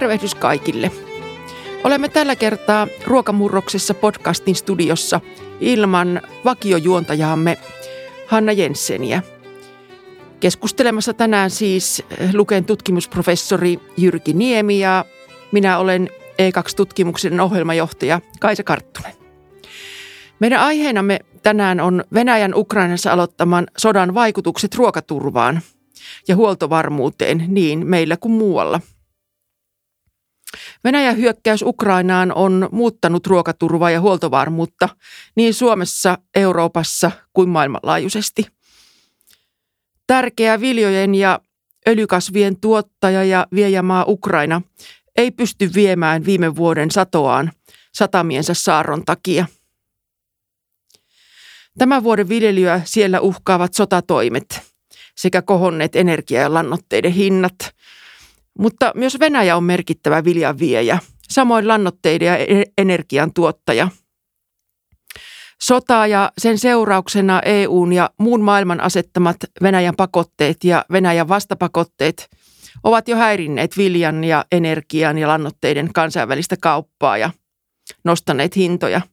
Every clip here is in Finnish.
tervehdys kaikille. Olemme tällä kertaa Ruokamurroksessa podcastin studiossa ilman vakiojuontajaamme Hanna Jensseniä. Keskustelemassa tänään siis Luken tutkimusprofessori Jyrki Niemi ja minä olen E2-tutkimuksen ohjelmajohtaja Kaisa Karttunen. Meidän aiheenamme tänään on Venäjän Ukrainassa aloittaman sodan vaikutukset ruokaturvaan ja huoltovarmuuteen niin meillä kuin muualla. Venäjän hyökkäys Ukrainaan on muuttanut ruokaturvaa ja huoltovarmuutta niin Suomessa, Euroopassa kuin maailmanlaajuisesti. Tärkeä viljojen ja öljykasvien tuottaja ja viejämaa Ukraina ei pysty viemään viime vuoden satoaan satamiensa saarron takia – Tämän vuoden viljelyä siellä uhkaavat sotatoimet sekä kohonneet energia- ja lannoitteiden hinnat. Mutta myös Venäjä on merkittävä viljanviejä, samoin lannoitteiden ja e-, energian tuottaja. Sota ja sen seurauksena EUn ja muun maailman asettamat Venäjän pakotteet ja Venäjän vastapakotteet ovat jo häirinneet viljan ja energian ja lannoitteiden kansainvälistä kauppaa ja nostaneet hintoja –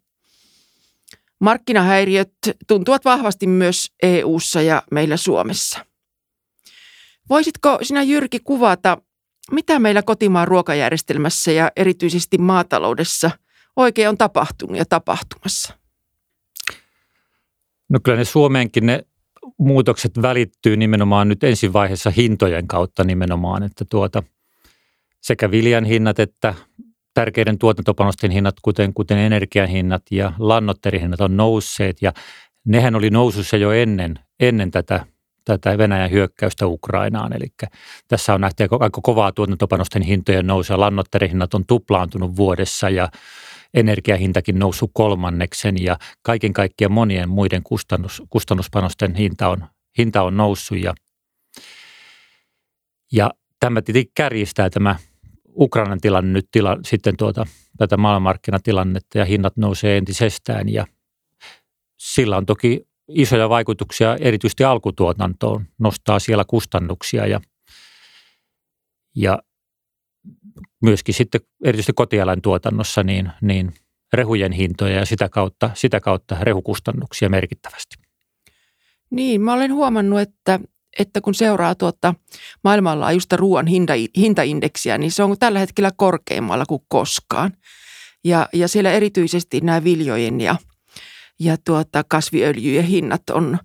Markkinahäiriöt tuntuvat vahvasti myös EU:ssa ja meillä Suomessa. Voisitko sinä Jyrki kuvata, mitä meillä kotimaan ruokajärjestelmässä ja erityisesti maataloudessa oikein on tapahtunut ja tapahtumassa? No kyllä ne Suomeenkin ne muutokset välittyy nimenomaan nyt ensivaiheessa hintojen kautta nimenomaan, että tuota, sekä viljan hinnat että tärkeiden tuotantopanosten hinnat, kuten, kuten energian hinnat ja lannoitterihinnat on nousseet ja nehän oli nousussa jo ennen, ennen tätä, tätä Venäjän hyökkäystä Ukrainaan. Eli tässä on nähty aika kovaa tuotantopanosten hintojen nousua. Lannoitterihinnat on tuplaantunut vuodessa ja energiahintakin noussut kolmanneksen ja kaiken kaikkiaan monien muiden kustannus, kustannuspanosten hinta on, hinta on noussut ja, ja tämä tietenkin kärjistää tämä Ukrainan tilanne nyt tila, sitten tuota, tätä maailmanmarkkinatilannetta ja hinnat nousee entisestään ja sillä on toki isoja vaikutuksia erityisesti alkutuotantoon, nostaa siellä kustannuksia ja, ja myöskin sitten erityisesti kotieläintuotannossa niin, niin rehujen hintoja ja sitä kautta, sitä kautta rehukustannuksia merkittävästi. Niin, mä olen huomannut, että että kun seuraa tuota maailmanlaajuista ruoan hinta, hintaindeksiä, niin se on tällä hetkellä korkeimmalla kuin koskaan. Ja, ja siellä erityisesti nämä viljojen ja, ja tuota kasviöljyjen hinnat on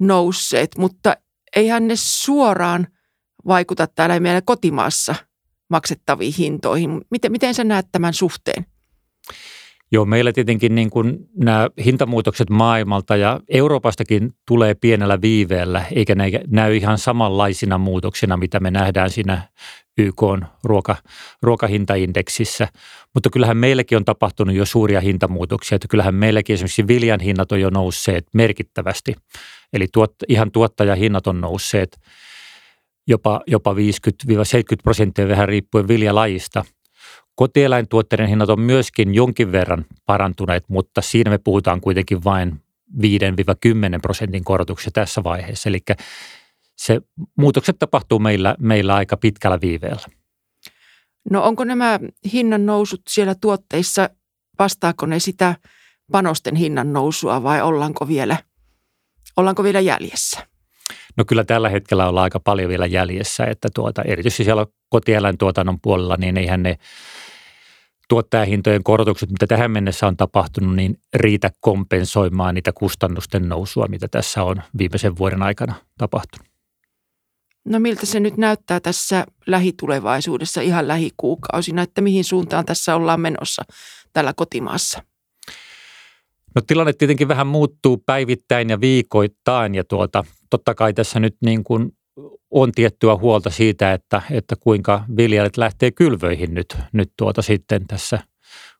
nousseet, mutta eihän ne suoraan vaikuta täällä meidän kotimaassa maksettaviin hintoihin. Miten, miten sä näet tämän suhteen? Joo, meillä tietenkin niin kuin nämä hintamuutokset maailmalta ja Euroopastakin tulee pienellä viiveellä, eikä ne näy ihan samanlaisina muutoksina, mitä me nähdään siinä YK ruoka, ruokahintaindeksissä. Mutta kyllähän meilläkin on tapahtunut jo suuria hintamuutoksia, että kyllähän meilläkin esimerkiksi viljan hinnat on jo nousseet merkittävästi. Eli tuot, ihan tuottajahinnat on nousseet jopa, jopa 50-70 prosenttia vähän riippuen viljalajista – Kotieläintuotteiden hinnat on myöskin jonkin verran parantuneet, mutta siinä me puhutaan kuitenkin vain 5-10 prosentin korotuksia tässä vaiheessa. Eli se muutokset tapahtuu meillä, meillä aika pitkällä viiveellä. No onko nämä hinnan nousut siellä tuotteissa, vastaako ne sitä panosten hinnan nousua vai ollaanko vielä, ollaanko vielä jäljessä? No kyllä tällä hetkellä ollaan aika paljon vielä jäljessä, että tuota, erityisesti siellä kotieläintuotannon puolella, niin eihän ne tuottajahintojen korotukset, mitä tähän mennessä on tapahtunut, niin riitä kompensoimaan niitä kustannusten nousua, mitä tässä on viimeisen vuoden aikana tapahtunut. No miltä se nyt näyttää tässä lähitulevaisuudessa, ihan lähikuukausina, että mihin suuntaan tässä ollaan menossa tällä kotimaassa? No tilanne tietenkin vähän muuttuu päivittäin ja viikoittain ja tuota, totta kai tässä nyt niin kuin on tiettyä huolta siitä, että, että kuinka viljelijät lähtee kylvöihin nyt, nyt tuota sitten tässä,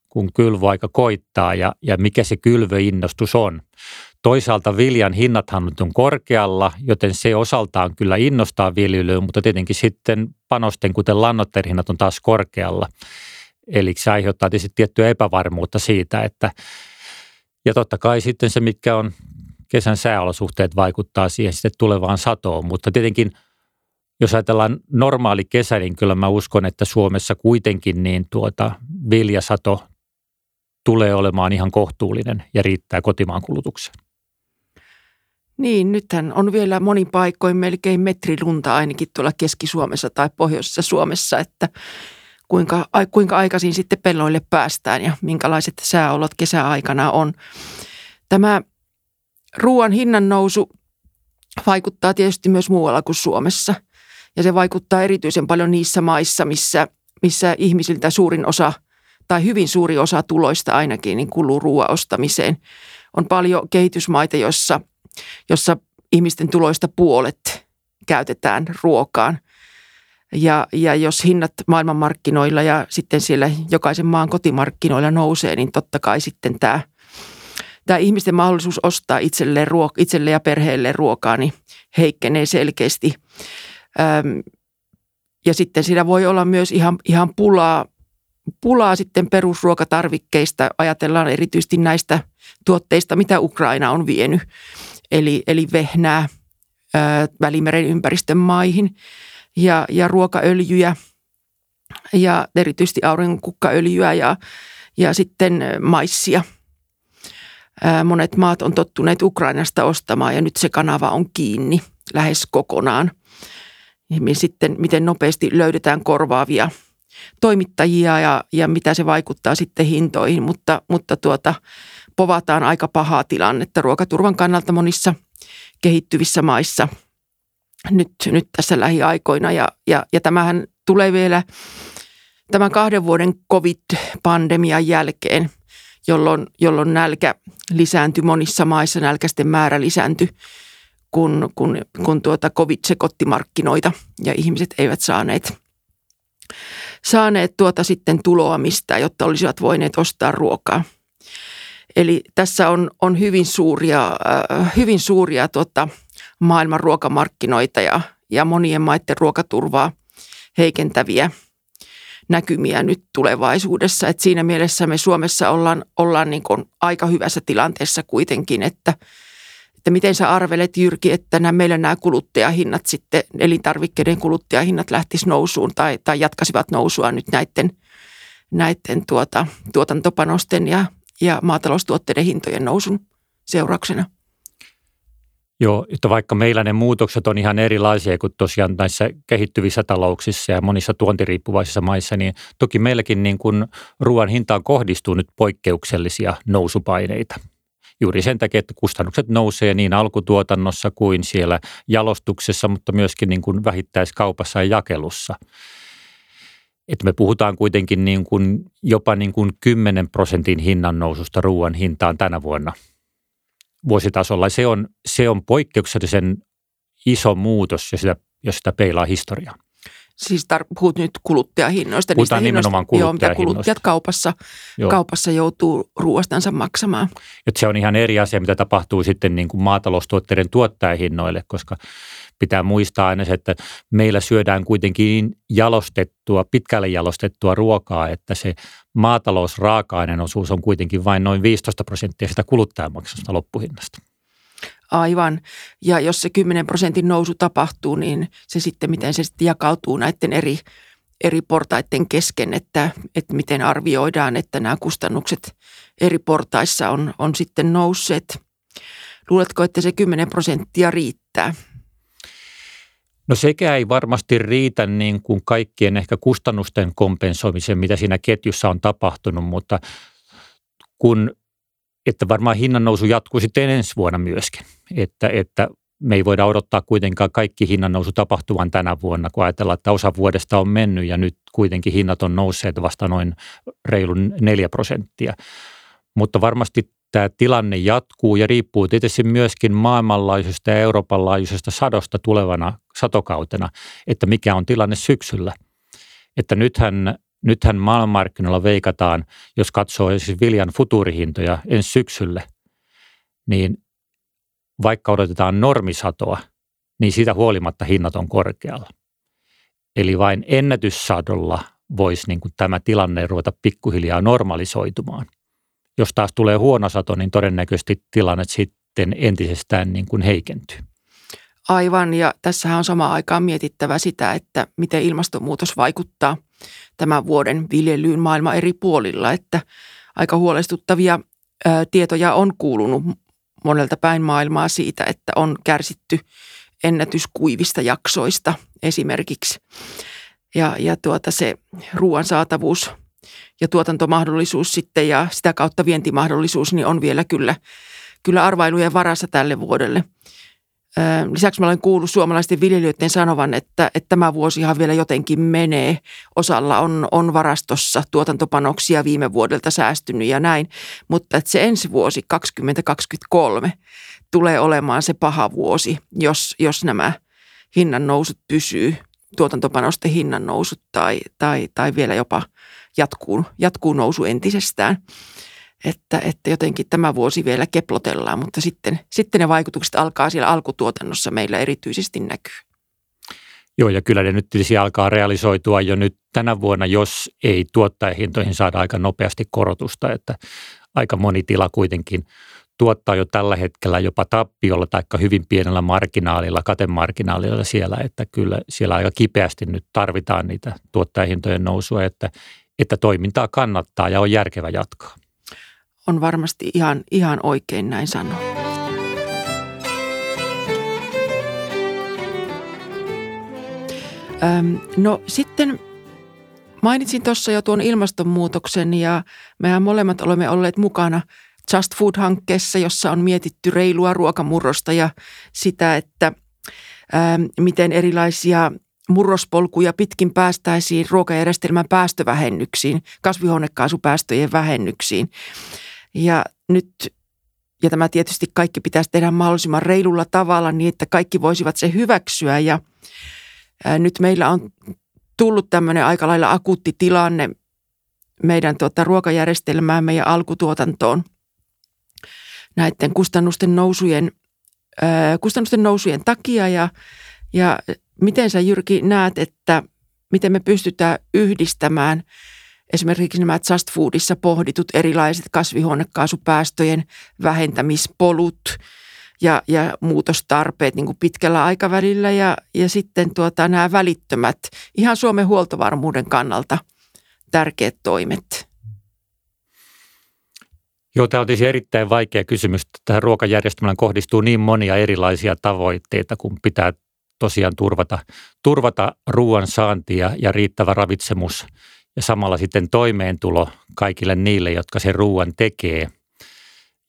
kun kylvöaika koittaa ja, ja mikä se kylvöinnostus on. Toisaalta viljan hinnathan on korkealla, joten se osaltaan kyllä innostaa viljelyä, mutta tietenkin sitten panosten, kuten lannoitteiden on taas korkealla. Eli se aiheuttaa tietysti tiettyä epävarmuutta siitä, että ja totta kai sitten se, mikä on kesän sääolosuhteet vaikuttaa siihen sitten tulevaan satoon, mutta tietenkin jos ajatellaan normaali kesä, niin kyllä mä uskon, että Suomessa kuitenkin niin tuota viljasato tulee olemaan ihan kohtuullinen ja riittää kotimaan kulutukseen. Niin, nythän on vielä monin paikoin melkein metri lunta ainakin tuolla Keski-Suomessa tai Pohjoisessa Suomessa, että kuinka, kuinka aikaisin sitten pelloille päästään ja minkälaiset sääolot kesäaikana on. Tämä ruoan hinnan nousu vaikuttaa tietysti myös muualla kuin Suomessa. Ja se vaikuttaa erityisen paljon niissä maissa, missä, missä ihmisiltä suurin osa tai hyvin suuri osa tuloista ainakin niin kuluu ruoan ostamiseen. On paljon kehitysmaita, joissa, jossa ihmisten tuloista puolet käytetään ruokaan. Ja, ja jos hinnat maailmanmarkkinoilla ja sitten siellä jokaisen maan kotimarkkinoilla nousee, niin totta kai sitten tämä, tämä ihmisten mahdollisuus ostaa itselleen, ruok- itselle ja perheelle ruokaa niin heikkenee selkeästi. Öm, ja sitten siinä voi olla myös ihan, ihan pulaa, pulaa sitten perusruokatarvikkeista. Ajatellaan erityisesti näistä tuotteista, mitä Ukraina on vienyt. Eli, eli vehnää ö, Välimeren ympäristön maihin ja, ja ruokaöljyjä ja erityisesti aurinkonkukkaöljyä ja, ja sitten maissia. Monet maat on tottuneet Ukrainasta ostamaan ja nyt se kanava on kiinni lähes kokonaan. Niin sitten miten nopeasti löydetään korvaavia toimittajia ja, ja mitä se vaikuttaa sitten hintoihin, mutta, mutta tuota, povataan aika pahaa tilannetta ruokaturvan kannalta monissa kehittyvissä maissa – nyt, nyt tässä lähiaikoina. Ja, ja, ja tämähän tulee vielä tämän kahden vuoden covid-pandemian jälkeen, jolloin, jolloin nälkä lisääntyi monissa maissa, nälkäisten määrä lisääntyi, kun, kun, kun tuota covid sekoitti markkinoita ja ihmiset eivät saaneet, saaneet tuota sitten tuloa mistään, jotta olisivat voineet ostaa ruokaa. Eli tässä on, on hyvin suuria, äh, hyvin suuria tuota, maailman ruokamarkkinoita ja, ja monien maiden ruokaturvaa heikentäviä näkymiä nyt tulevaisuudessa. Et siinä mielessä me Suomessa ollaan, ollaan niin kuin aika hyvässä tilanteessa kuitenkin, että, että miten sä arvelet Jyrki, että nämä, meillä nämä kuluttajahinnat sitten, elintarvikkeiden kuluttajahinnat lähtis nousuun tai, tai jatkasivat nousua nyt näiden, näiden tuota, tuotantopanosten ja, ja maataloustuotteiden hintojen nousun seurauksena – Joo, että vaikka meillä ne muutokset on ihan erilaisia kuin tosiaan näissä kehittyvissä talouksissa ja monissa tuontiriippuvaisissa maissa, niin toki meilläkin niin kuin ruoan hintaan kohdistuu nyt poikkeuksellisia nousupaineita. Juuri sen takia, että kustannukset nousee niin alkutuotannossa kuin siellä jalostuksessa, mutta myöskin niin kuin vähittäiskaupassa ja jakelussa. Että me puhutaan kuitenkin niin kuin jopa niin kuin 10 prosentin hinnan noususta ruoan hintaan tänä vuonna – vuositasolla. Se on, se on poikkeuksellisen iso muutos, ja sitä, jos sitä peilaa historiaa. Siis tar- puhut nyt kuluttajahinnoista. Puhutaan nimenomaan kuluttajahinnoista. Joo, mitä kuluttajat kaupassa, joo. kaupassa joutuu ruoastansa maksamaan. Et se on ihan eri asia, mitä tapahtuu sitten niin kuin maataloustuotteiden tuottajahinnoille, koska pitää muistaa aina se, että meillä syödään kuitenkin jalostettua, pitkälle jalostettua ruokaa, että se maatalousraaka-aineen osuus on kuitenkin vain noin 15 prosenttia sitä kuluttajamaksusta loppuhinnasta. Aivan. Ja jos se 10 prosentin nousu tapahtuu, niin se sitten, miten se sitten jakautuu näiden eri, eri portaiden kesken, että, että miten arvioidaan, että nämä kustannukset eri portaissa on, on sitten nousseet. Luuletko, että se 10 prosenttia riittää? No sekä ei varmasti riitä niin kuin kaikkien ehkä kustannusten kompensoimiseen, mitä siinä ketjussa on tapahtunut, mutta kun, että varmaan hinnan nousu jatkuu sitten ensi vuonna myöskin, että, että me ei voida odottaa kuitenkaan kaikki hinnan nousu tapahtuvan tänä vuonna, kun ajatellaan, että osa vuodesta on mennyt ja nyt kuitenkin hinnat on nousseet vasta noin reilun 4 prosenttia. Mutta varmasti tämä tilanne jatkuu ja riippuu tietysti myöskin maailmanlaajuisesta ja Euroopan laajuisesta sadosta tulevana satokautena, että mikä on tilanne syksyllä. Että nythän, nythän maailmanmarkkinoilla veikataan, jos katsoo siis viljan futurihintoja ensi syksylle, niin vaikka odotetaan normisatoa, niin siitä huolimatta hinnat on korkealla. Eli vain ennätyssadolla voisi niin kuin tämä tilanne ruveta pikkuhiljaa normalisoitumaan – jos taas tulee huono sato, niin todennäköisesti tilanne sitten entisestään niin kuin heikentyy. Aivan, ja tässähän on samaan aikaan mietittävä sitä, että miten ilmastonmuutos vaikuttaa tämän vuoden viljelyyn maailman eri puolilla, että aika huolestuttavia ää, tietoja on kuulunut monelta päin maailmaa siitä, että on kärsitty ennätyskuivista jaksoista esimerkiksi. Ja, ja tuota se ruoan saatavuus ja tuotantomahdollisuus sitten ja sitä kautta vientimahdollisuus niin on vielä kyllä, kyllä arvailujen varassa tälle vuodelle. Lisäksi mä olen kuullut suomalaisten viljelijöiden sanovan, että, että tämä vuosihan vielä jotenkin menee. Osalla on, on varastossa tuotantopanoksia viime vuodelta säästynyt ja näin, mutta että se ensi vuosi 2023 tulee olemaan se paha vuosi, jos, jos nämä hinnan nousut pysyy, tuotantopanosten hinnan nousut tai, tai, tai vielä jopa jatkuu, jatkuu nousu entisestään. Että, että jotenkin tämä vuosi vielä keplotellaan, mutta sitten, sitten ne vaikutukset alkaa siellä alkutuotannossa meillä erityisesti näkyy. Joo, ja kyllä ne nyt tietysti alkaa realisoitua jo nyt tänä vuonna, jos ei tuottajahintoihin saada aika nopeasti korotusta, että aika moni tila kuitenkin tuottaa jo tällä hetkellä jopa tappiolla tai hyvin pienellä marginaalilla, katemarginaalilla siellä, että kyllä siellä aika kipeästi nyt tarvitaan niitä tuottajahintojen nousua, että, että toimintaa kannattaa ja on järkevä jatkaa. On varmasti ihan, ihan oikein näin sanoa. No sitten mainitsin tuossa jo tuon ilmastonmuutoksen ja mehän molemmat olemme olleet mukana – Just Food-hankkeessa, jossa on mietitty reilua ruokamurrosta ja sitä, että miten erilaisia murrospolkuja pitkin päästäisiin ruokajärjestelmän päästövähennyksiin, kasvihuonekaasupäästöjen vähennyksiin. Ja nyt, ja tämä tietysti kaikki pitäisi tehdä mahdollisimman reilulla tavalla niin, että kaikki voisivat se hyväksyä. Ja ää, nyt meillä on tullut tämmöinen aika lailla akuutti tilanne meidän tuota, ruokajärjestelmäämme ja alkutuotantoon – näiden kustannusten nousujen, kustannusten nousujen takia ja, ja miten sä Jyrki näet, että miten me pystytään yhdistämään esimerkiksi nämä Just Foodissa pohditut erilaiset kasvihuonekaasupäästöjen vähentämispolut ja, ja muutostarpeet niin kuin pitkällä aikavälillä ja, ja sitten tuota, nämä välittömät ihan Suomen huoltovarmuuden kannalta tärkeät toimet. Joo, tämä tietysti erittäin vaikea kysymys. Tähän ruokajärjestelmään kohdistuu niin monia erilaisia tavoitteita, kun pitää tosiaan turvata, turvata ruoan saantia ja riittävä ravitsemus ja samalla sitten toimeentulo kaikille niille, jotka sen ruoan tekee.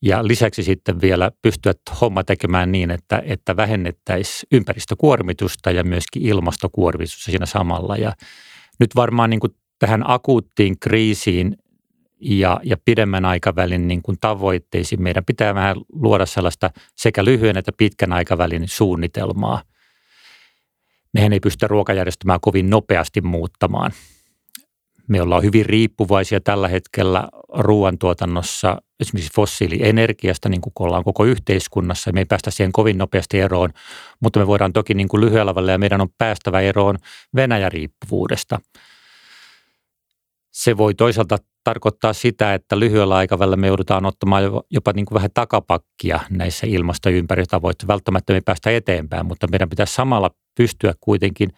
Ja lisäksi sitten vielä pystyä homma tekemään niin, että, että vähennettäisiin ympäristökuormitusta ja myöskin ilmastokuormitusta siinä samalla. Ja nyt varmaan niin kuin tähän akuuttiin kriisiin ja, ja pidemmän aikavälin niin kuin tavoitteisiin. Meidän pitää vähän luoda sellaista sekä lyhyen että pitkän aikavälin suunnitelmaa. Mehän ei pystytä ruokajärjestelmää kovin nopeasti muuttamaan. Me ollaan hyvin riippuvaisia tällä hetkellä ruoantuotannossa esimerkiksi fossiilienergiasta, niin kuin ollaan koko yhteiskunnassa. Me ei päästä siihen kovin nopeasti eroon, mutta me voidaan toki niin kuin lyhyellä välillä ja meidän on päästävä eroon Venäjä-riippuvuudesta – se voi toisaalta tarkoittaa sitä, että lyhyellä aikavälillä me joudutaan ottamaan jopa niin kuin vähän takapakkia näissä ilmasto-. Välttämättä me ei päästä eteenpäin, mutta meidän pitäisi samalla pystyä kuitenkin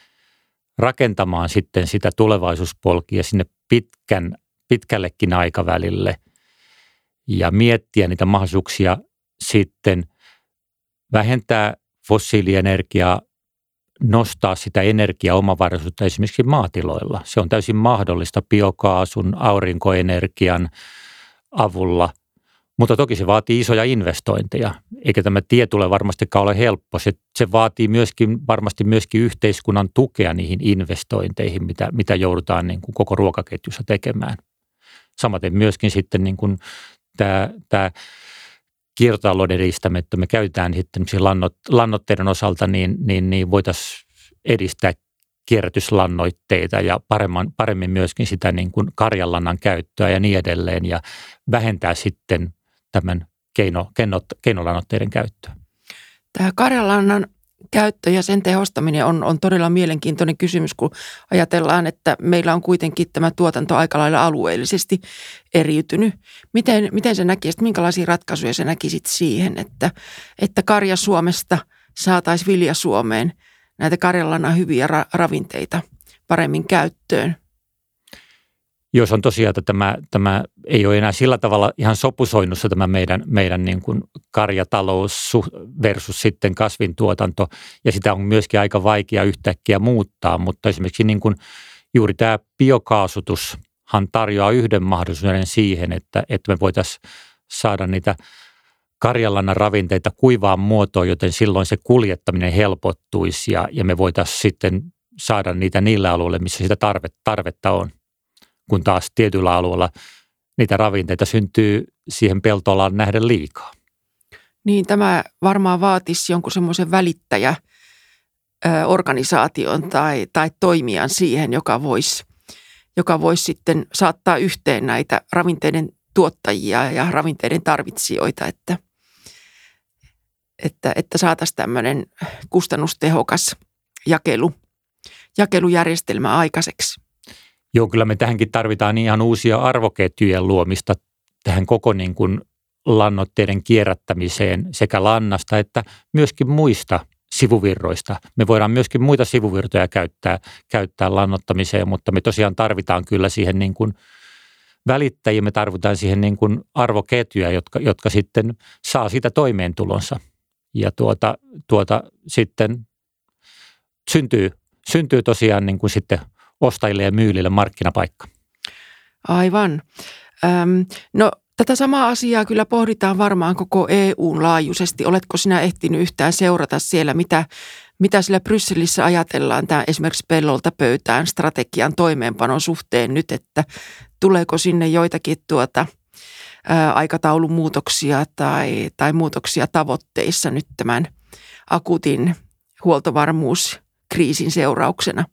rakentamaan sitten sitä tulevaisuuspolkia sinne pitkän, pitkällekin aikavälille ja miettiä niitä mahdollisuuksia sitten vähentää fossiilienergiaa nostaa sitä energiaomavaraisuutta esimerkiksi maatiloilla. Se on täysin mahdollista biokaasun, aurinkoenergian avulla, mutta toki se vaatii isoja investointeja, eikä tämä tie tule varmastikaan ole helppo. Se, se vaatii myöskin, varmasti myöskin yhteiskunnan tukea niihin investointeihin, mitä, mitä joudutaan niin kuin koko ruokaketjussa tekemään. Samaten myöskin sitten niin kuin tämä, tämä kiertotalouden edistämistä me käytetään sitten lannot, lannoitteiden osalta, niin, niin, niin voitaisiin edistää kierrätyslannoitteita ja paremman, paremmin myöskin sitä niin kuin karjanlannan käyttöä ja niin edelleen ja vähentää sitten tämän keino, keinot, keinolannoitteiden käyttöä. Tämä karjanlannan käyttö ja sen tehostaminen on, on todella mielenkiintoinen kysymys, kun ajatellaan, että meillä on kuitenkin tämä tuotanto aika lailla alueellisesti eriytynyt. Miten, miten se näkisit, minkälaisia ratkaisuja sä näkisit siihen, että, että karja Suomesta saataisiin vilja Suomeen näitä Karjalana hyviä ra- ravinteita paremmin käyttöön. Jos on tosiaan, että tämä, tämä ei ole enää sillä tavalla ihan sopusoinnussa tämä meidän, meidän niin kuin karjatalous versus sitten kasvintuotanto, ja sitä on myöskin aika vaikea yhtäkkiä muuttaa, mutta esimerkiksi niin kuin juuri tämä biokaasutushan tarjoaa yhden mahdollisuuden siihen, että, että me voitaisiin saada niitä karjalannan ravinteita kuivaan muotoon, joten silloin se kuljettaminen helpottuisi ja, ja me voitaisiin sitten saada niitä niillä alueilla, missä sitä tarve, tarvetta on. Kun taas tietyllä alueella niitä ravinteita syntyy siihen peltoalaan nähdä liikaa. Niin, tämä varmaan vaatisi jonkun semmoisen välittäjä organisaation tai, tai toimijan siihen, joka voisi, joka voisi sitten saattaa yhteen näitä ravinteiden tuottajia ja ravinteiden tarvitsijoita, että, että, että saataisiin tämmöinen kustannustehokas jakelu, jakelujärjestelmä aikaiseksi. Joo, kyllä me tähänkin tarvitaan ihan uusia arvoketjujen luomista tähän koko niin kuin lannoitteiden kierrättämiseen sekä lannasta että myöskin muista sivuvirroista. Me voidaan myöskin muita sivuvirtoja käyttää, käyttää lannottamiseen, mutta me tosiaan tarvitaan kyllä siihen niin kuin välittäjiä, me tarvitaan siihen niin kuin arvoketjuja, jotka, jotka sitten saa sitä toimeentulonsa. Ja tuota, tuota sitten syntyy, syntyy tosiaan niin kuin sitten ostajille ja myylille markkinapaikka. Aivan. Öm, no Tätä samaa asiaa kyllä pohditaan varmaan koko EUn laajuisesti. Oletko sinä ehtinyt yhtään seurata siellä, mitä, mitä siellä Brysselissä ajatellaan tämä esimerkiksi pellolta pöytään strategian toimeenpanon suhteen nyt, että tuleeko sinne joitakin tuota, aikataulun muutoksia tai, tai muutoksia tavoitteissa nyt tämän akuutin huoltovarmuuskriisin seurauksena?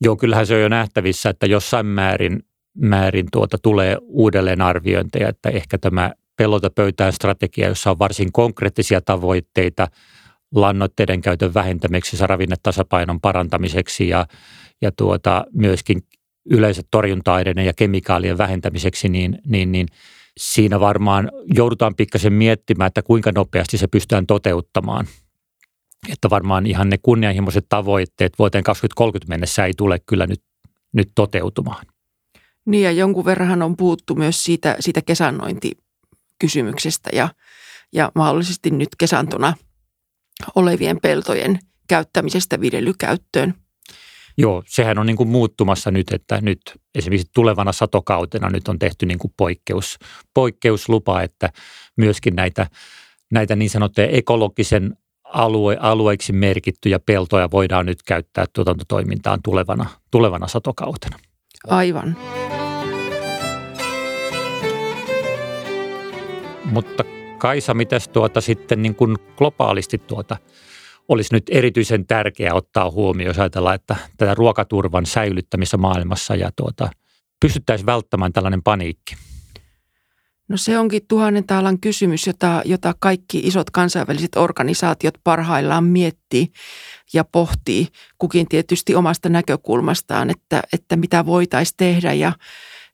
Joo, kyllähän se on jo nähtävissä, että jossain määrin määrin tuota tulee uudelleenarviointeja, että ehkä tämä pelota pöytään strategia, jossa on varsin konkreettisia tavoitteita lannoitteiden käytön vähentämiseksi, ravinnetasapainon parantamiseksi ja, ja tuota, myöskin yleensä torjunta-aineiden ja kemikaalien vähentämiseksi, niin, niin, niin siinä varmaan joudutaan pikkasen miettimään, että kuinka nopeasti se pystytään toteuttamaan. Että varmaan ihan ne kunnianhimoiset tavoitteet vuoteen 2030 mennessä ei tule kyllä nyt, nyt toteutumaan. Niin ja jonkun verran on puhuttu myös siitä, siitä kesannointikysymyksestä ja, ja mahdollisesti nyt kesantona olevien peltojen käyttämisestä viljelykäyttöön. Joo, sehän on niin kuin muuttumassa nyt, että nyt esimerkiksi tulevana satokautena nyt on tehty niin kuin poikkeus, poikkeuslupa, että myöskin näitä, näitä niin sanottuja ekologisen alue, alueiksi merkittyjä peltoja voidaan nyt käyttää tuotantotoimintaan tulevana, tulevana satokautena. Aivan. Mutta Kaisa, mitäs tuota sitten niin kuin globaalisti tuota olisi nyt erityisen tärkeää ottaa huomioon, jos ajatellaan, että tätä ruokaturvan säilyttämistä maailmassa ja tuota, pystyttäisiin välttämään tällainen paniikki? No se onkin tuhannen taalan kysymys, jota, jota kaikki isot kansainväliset organisaatiot parhaillaan miettii ja pohtii, kukin tietysti omasta näkökulmastaan, että, että mitä voitaisiin tehdä. Ja,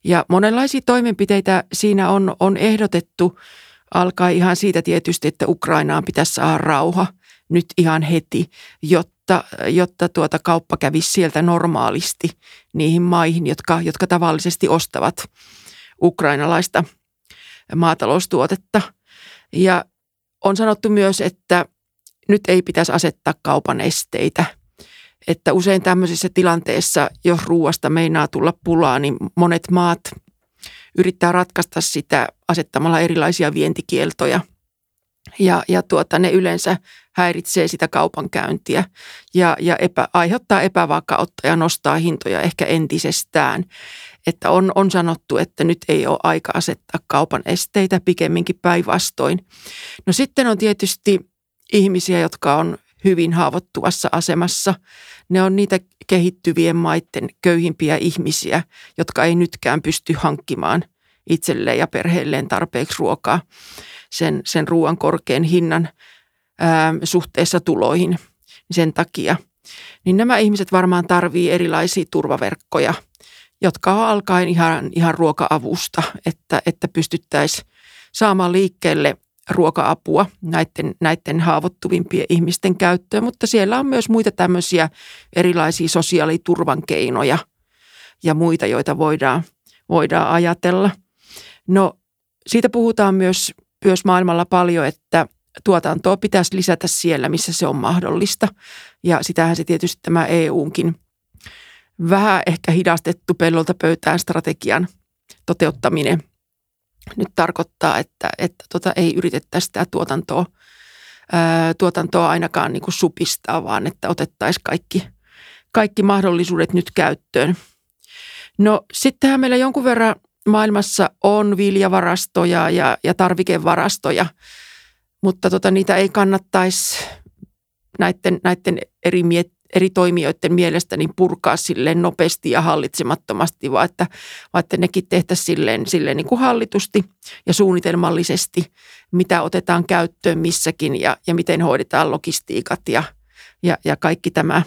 ja monenlaisia toimenpiteitä siinä on, on ehdotettu, alkaa ihan siitä tietysti, että Ukrainaan pitäisi saada rauha nyt ihan heti, jotta, jotta tuota kauppa kävisi sieltä normaalisti niihin maihin, jotka, jotka tavallisesti ostavat ukrainalaista – maataloustuotetta. Ja on sanottu myös, että nyt ei pitäisi asettaa kaupan esteitä. Että usein tämmöisessä tilanteessa, jos ruuasta meinaa tulla pulaa, niin monet maat yrittää ratkaista sitä asettamalla erilaisia vientikieltoja. Ja, ja tuota, ne yleensä häiritsee sitä kaupankäyntiä ja, ja epä, aiheuttaa epävakautta ja nostaa hintoja ehkä entisestään että on, on sanottu, että nyt ei ole aika asettaa kaupan esteitä, pikemminkin päinvastoin. No sitten on tietysti ihmisiä, jotka on hyvin haavoittuvassa asemassa. Ne on niitä kehittyvien maiden köyhimpiä ihmisiä, jotka ei nytkään pysty hankkimaan itselleen ja perheelleen tarpeeksi ruokaa sen, sen ruoan korkean hinnan ää, suhteessa tuloihin sen takia. Niin nämä ihmiset varmaan tarvii erilaisia turvaverkkoja – jotka on alkaen ihan, ihan ruoka-avusta, että, että pystyttäisiin saamaan liikkeelle ruoka-apua näiden, näiden haavoittuvimpien ihmisten käyttöön, mutta siellä on myös muita tämmöisiä erilaisia sosiaaliturvan keinoja ja muita, joita voidaan, voidaan ajatella. No siitä puhutaan myös, myös maailmalla paljon, että tuotantoa pitäisi lisätä siellä, missä se on mahdollista. Ja sitähän se tietysti tämä EUnkin vähän ehkä hidastettu pellolta pöytään strategian toteuttaminen nyt tarkoittaa, että, että tota, ei yritettäisi sitä tuotantoa, ää, tuotantoa ainakaan niin kuin supistaa, vaan että otettaisiin kaikki, kaikki mahdollisuudet nyt käyttöön. No sittenhän meillä jonkun verran maailmassa on viljavarastoja ja, ja tarvikevarastoja, mutta tota, niitä ei kannattaisi näiden, näiden eri, miet, eri toimijoiden mielestä niin purkaa silleen nopeasti ja hallitsemattomasti, vaan että, vaan että nekin tehtäisiin silleen, silleen niin kuin hallitusti ja suunnitelmallisesti, mitä otetaan käyttöön missäkin ja, ja miten hoidetaan logistiikat ja, ja, ja kaikki tämä.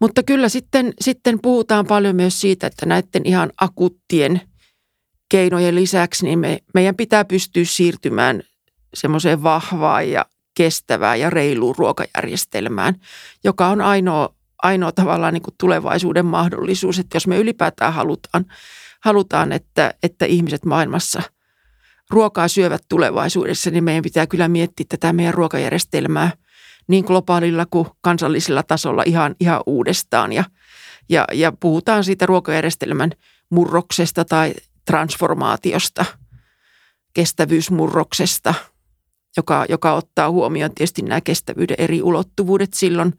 Mutta kyllä sitten, sitten puhutaan paljon myös siitä, että näiden ihan akuuttien keinojen lisäksi niin me, meidän pitää pystyä siirtymään semmoiseen vahvaan ja kestävään ja reiluun ruokajärjestelmään, joka on ainoa, ainoa tavallaan niin kuin tulevaisuuden mahdollisuus, että jos me ylipäätään halutaan, halutaan että, että ihmiset maailmassa ruokaa syövät tulevaisuudessa, niin meidän pitää kyllä miettiä tätä meidän ruokajärjestelmää niin globaalilla kuin kansallisella tasolla ihan, ihan uudestaan. Ja, ja, ja puhutaan siitä ruokajärjestelmän murroksesta tai transformaatiosta, kestävyysmurroksesta – joka, joka ottaa huomioon tietysti nämä kestävyyden eri ulottuvuudet silloin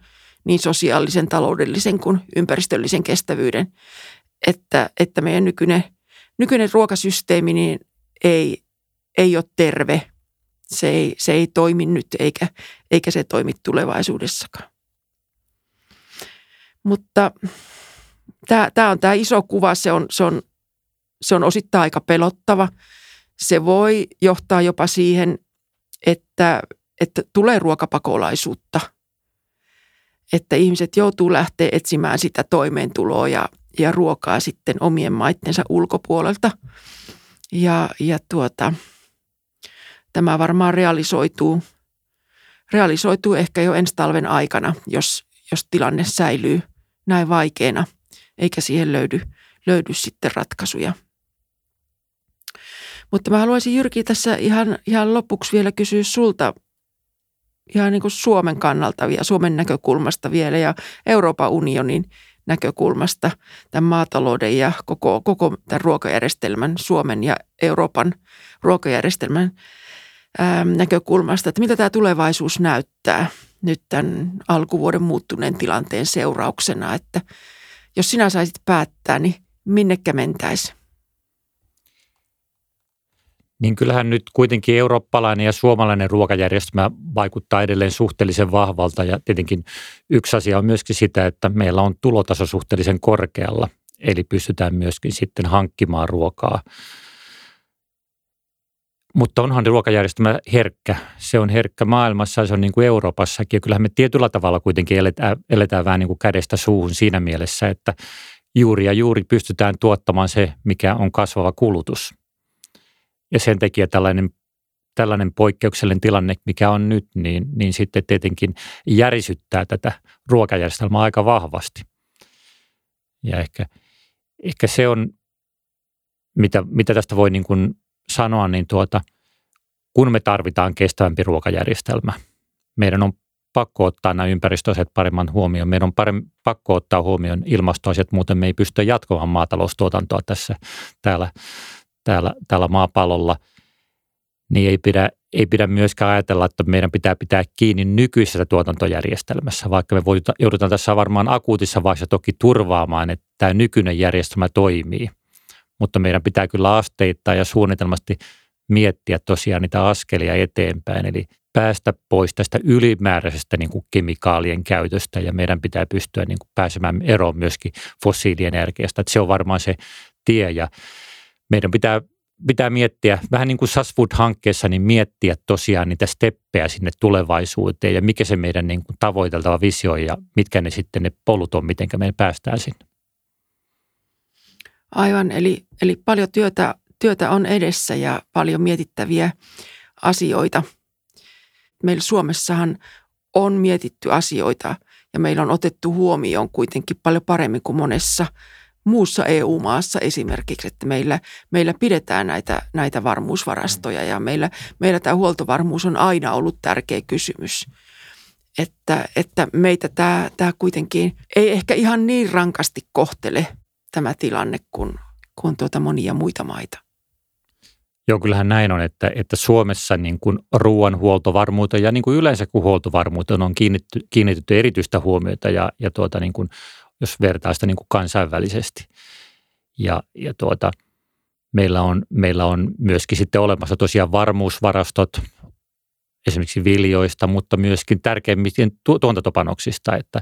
niin sosiaalisen, taloudellisen kuin ympäristöllisen kestävyyden, että, että meidän nykyinen, nykyinen ruokasysteemi niin ei, ei ole terve. Se ei, se ei toimi nyt eikä, eikä se toimi tulevaisuudessakaan. Mutta tämä, tämä on tämä iso kuva, se on, se on, se on osittain aika pelottava. Se voi johtaa jopa siihen, että, että tulee ruokapakolaisuutta, että ihmiset joutuu lähteä etsimään sitä toimeentuloa ja, ja ruokaa sitten omien maittensa ulkopuolelta. Ja, ja tuota, tämä varmaan realisoituu, realisoituu ehkä jo ensi talven aikana, jos, jos tilanne säilyy näin vaikeana, eikä siihen löydy, löydy sitten ratkaisuja. Mutta mä haluaisin Jyrki tässä ihan, ihan lopuksi vielä kysyä sulta ihan niin kuin Suomen kannalta ja Suomen näkökulmasta vielä ja Euroopan unionin näkökulmasta tämän maatalouden ja koko, koko tämän ruokajärjestelmän, Suomen ja Euroopan ruokajärjestelmän ää, näkökulmasta, että mitä tämä tulevaisuus näyttää nyt tämän alkuvuoden muuttuneen tilanteen seurauksena, että jos sinä saisit päättää, niin minnekä mentäisi? Niin kyllähän nyt kuitenkin eurooppalainen ja suomalainen ruokajärjestelmä vaikuttaa edelleen suhteellisen vahvalta ja tietenkin yksi asia on myöskin sitä, että meillä on tulotaso suhteellisen korkealla, eli pystytään myöskin sitten hankkimaan ruokaa. Mutta onhan ruokajärjestelmä herkkä. Se on herkkä maailmassa ja se on niin kuin Euroopassakin. Ja kyllähän me tietyllä tavalla kuitenkin eletään, eletään vähän niin kuin kädestä suuhun siinä mielessä, että juuri ja juuri pystytään tuottamaan se, mikä on kasvava kulutus – ja sen takia tällainen, tällainen poikkeuksellinen tilanne, mikä on nyt, niin, niin sitten tietenkin järisyttää tätä ruokajärjestelmää aika vahvasti. Ja ehkä, ehkä se on, mitä, mitä tästä voi niin kuin sanoa, niin tuota, kun me tarvitaan kestävämpi ruokajärjestelmä, meidän on pakko ottaa nämä ympäristöasiat paremman huomioon. Meidän on parem, pakko ottaa huomioon ilmastoasiat, muuten me ei pysty jatkamaan maataloustuotantoa tässä täällä täällä, täällä maapallolla, niin ei pidä, ei pidä myöskään ajatella, että meidän pitää pitää kiinni nykyisessä tuotantojärjestelmässä, vaikka me joudutaan tässä varmaan akuutissa vaiheessa toki turvaamaan, että tämä nykyinen järjestelmä toimii. Mutta meidän pitää kyllä asteittain ja suunnitelmasti miettiä tosiaan niitä askelia eteenpäin, eli päästä pois tästä ylimääräisestä niin kuin kemikaalien käytöstä ja meidän pitää pystyä niin kuin pääsemään eroon myöskin fossiilienergiasta. Että se on varmaan se tie ja meidän pitää, pitää miettiä, vähän niin kuin SASFood-hankkeessa, niin miettiä tosiaan niitä steppejä sinne tulevaisuuteen ja mikä se meidän niin kuin tavoiteltava visio ja mitkä ne sitten ne polut on, miten me päästään sinne. Aivan, eli, eli paljon työtä, työtä on edessä ja paljon mietittäviä asioita. Meillä Suomessahan on mietitty asioita ja meillä on otettu huomioon kuitenkin paljon paremmin kuin monessa muussa EU-maassa esimerkiksi, että meillä, meillä pidetään näitä, näitä varmuusvarastoja ja meillä, meillä tämä huoltovarmuus on aina ollut tärkeä kysymys. Että, että meitä tämä, tämä kuitenkin ei ehkä ihan niin rankasti kohtele tämä tilanne kuin, kuin tuota monia muita maita. Joo, kyllähän näin on, että, että Suomessa niin kuin ruoanhuoltovarmuuteen ja niin kuin yleensä kun huoltovarmuuteen on kiinnitetty, kiinnitetty erityistä huomiota ja, ja tuota niin kuin, jos vertaa sitä niin kuin kansainvälisesti. Ja, ja tuota, meillä, on, meillä on myöskin sitten olemassa tosiaan varmuusvarastot esimerkiksi viljoista, mutta myöskin tärkeimmistä tuotantopanoksista, että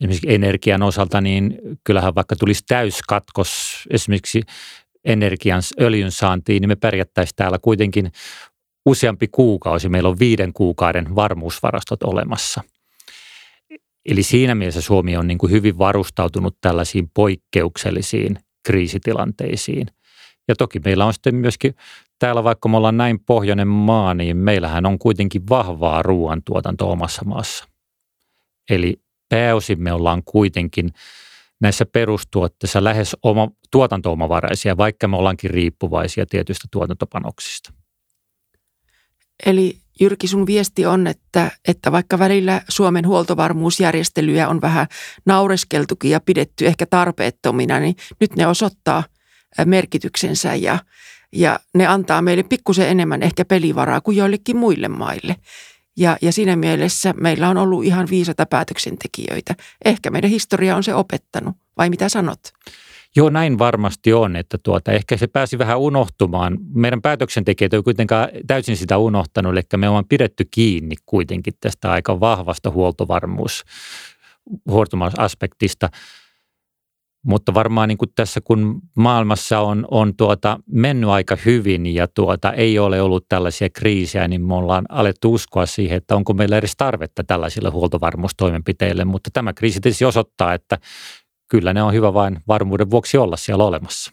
esimerkiksi energian osalta, niin kyllähän vaikka tulisi täyskatkos esimerkiksi energian, öljyn saantiin, niin me pärjättäisiin täällä kuitenkin useampi kuukausi. Meillä on viiden kuukauden varmuusvarastot olemassa. Eli siinä mielessä Suomi on niin kuin hyvin varustautunut tällaisiin poikkeuksellisiin kriisitilanteisiin. Ja toki meillä on sitten myöskin täällä, vaikka me ollaan näin pohjoinen maa, niin meillähän on kuitenkin vahvaa ruoantuotanto omassa maassa. Eli pääosin me ollaan kuitenkin näissä perustuotteissa lähes oma, tuotantoomavaraisia, vaikka me ollaankin riippuvaisia tietyistä tuotantopanoksista. Eli Jyrki, sun viesti on, että, että vaikka välillä Suomen huoltovarmuusjärjestelyjä on vähän naureskeltukin ja pidetty ehkä tarpeettomina, niin nyt ne osoittaa merkityksensä ja, ja ne antaa meille pikkusen enemmän ehkä pelivaraa kuin joillekin muille maille. Ja, ja siinä mielessä meillä on ollut ihan viisata päätöksentekijöitä. Ehkä meidän historia on se opettanut, vai mitä sanot? Joo, näin varmasti on, että tuota, ehkä se pääsi vähän unohtumaan. Meidän päätöksentekijät ei kuitenkaan täysin sitä unohtanut, eli me ollaan pidetty kiinni kuitenkin tästä aika vahvasta huoltovarmuus, huoltovarmuusaspektista. Mutta varmaan niin kuin tässä, kun maailmassa on, on tuota, mennyt aika hyvin ja tuota, ei ole ollut tällaisia kriisejä, niin me ollaan alettu uskoa siihen, että onko meillä edes tarvetta tällaisille huoltovarmuustoimenpiteille. Mutta tämä kriisi tietysti osoittaa, että kyllä ne on hyvä vain varmuuden vuoksi olla siellä olemassa.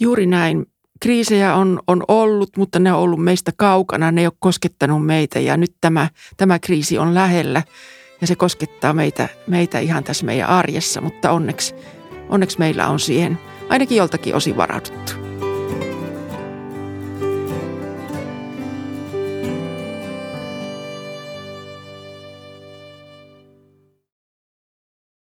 Juuri näin. Kriisejä on, on ollut, mutta ne on ollut meistä kaukana, ne ei ole koskettanut meitä ja nyt tämä, tämä kriisi on lähellä ja se koskettaa meitä, meitä ihan tässä meidän arjessa, mutta onneksi, onneksi meillä on siihen ainakin joltakin osin varauduttu.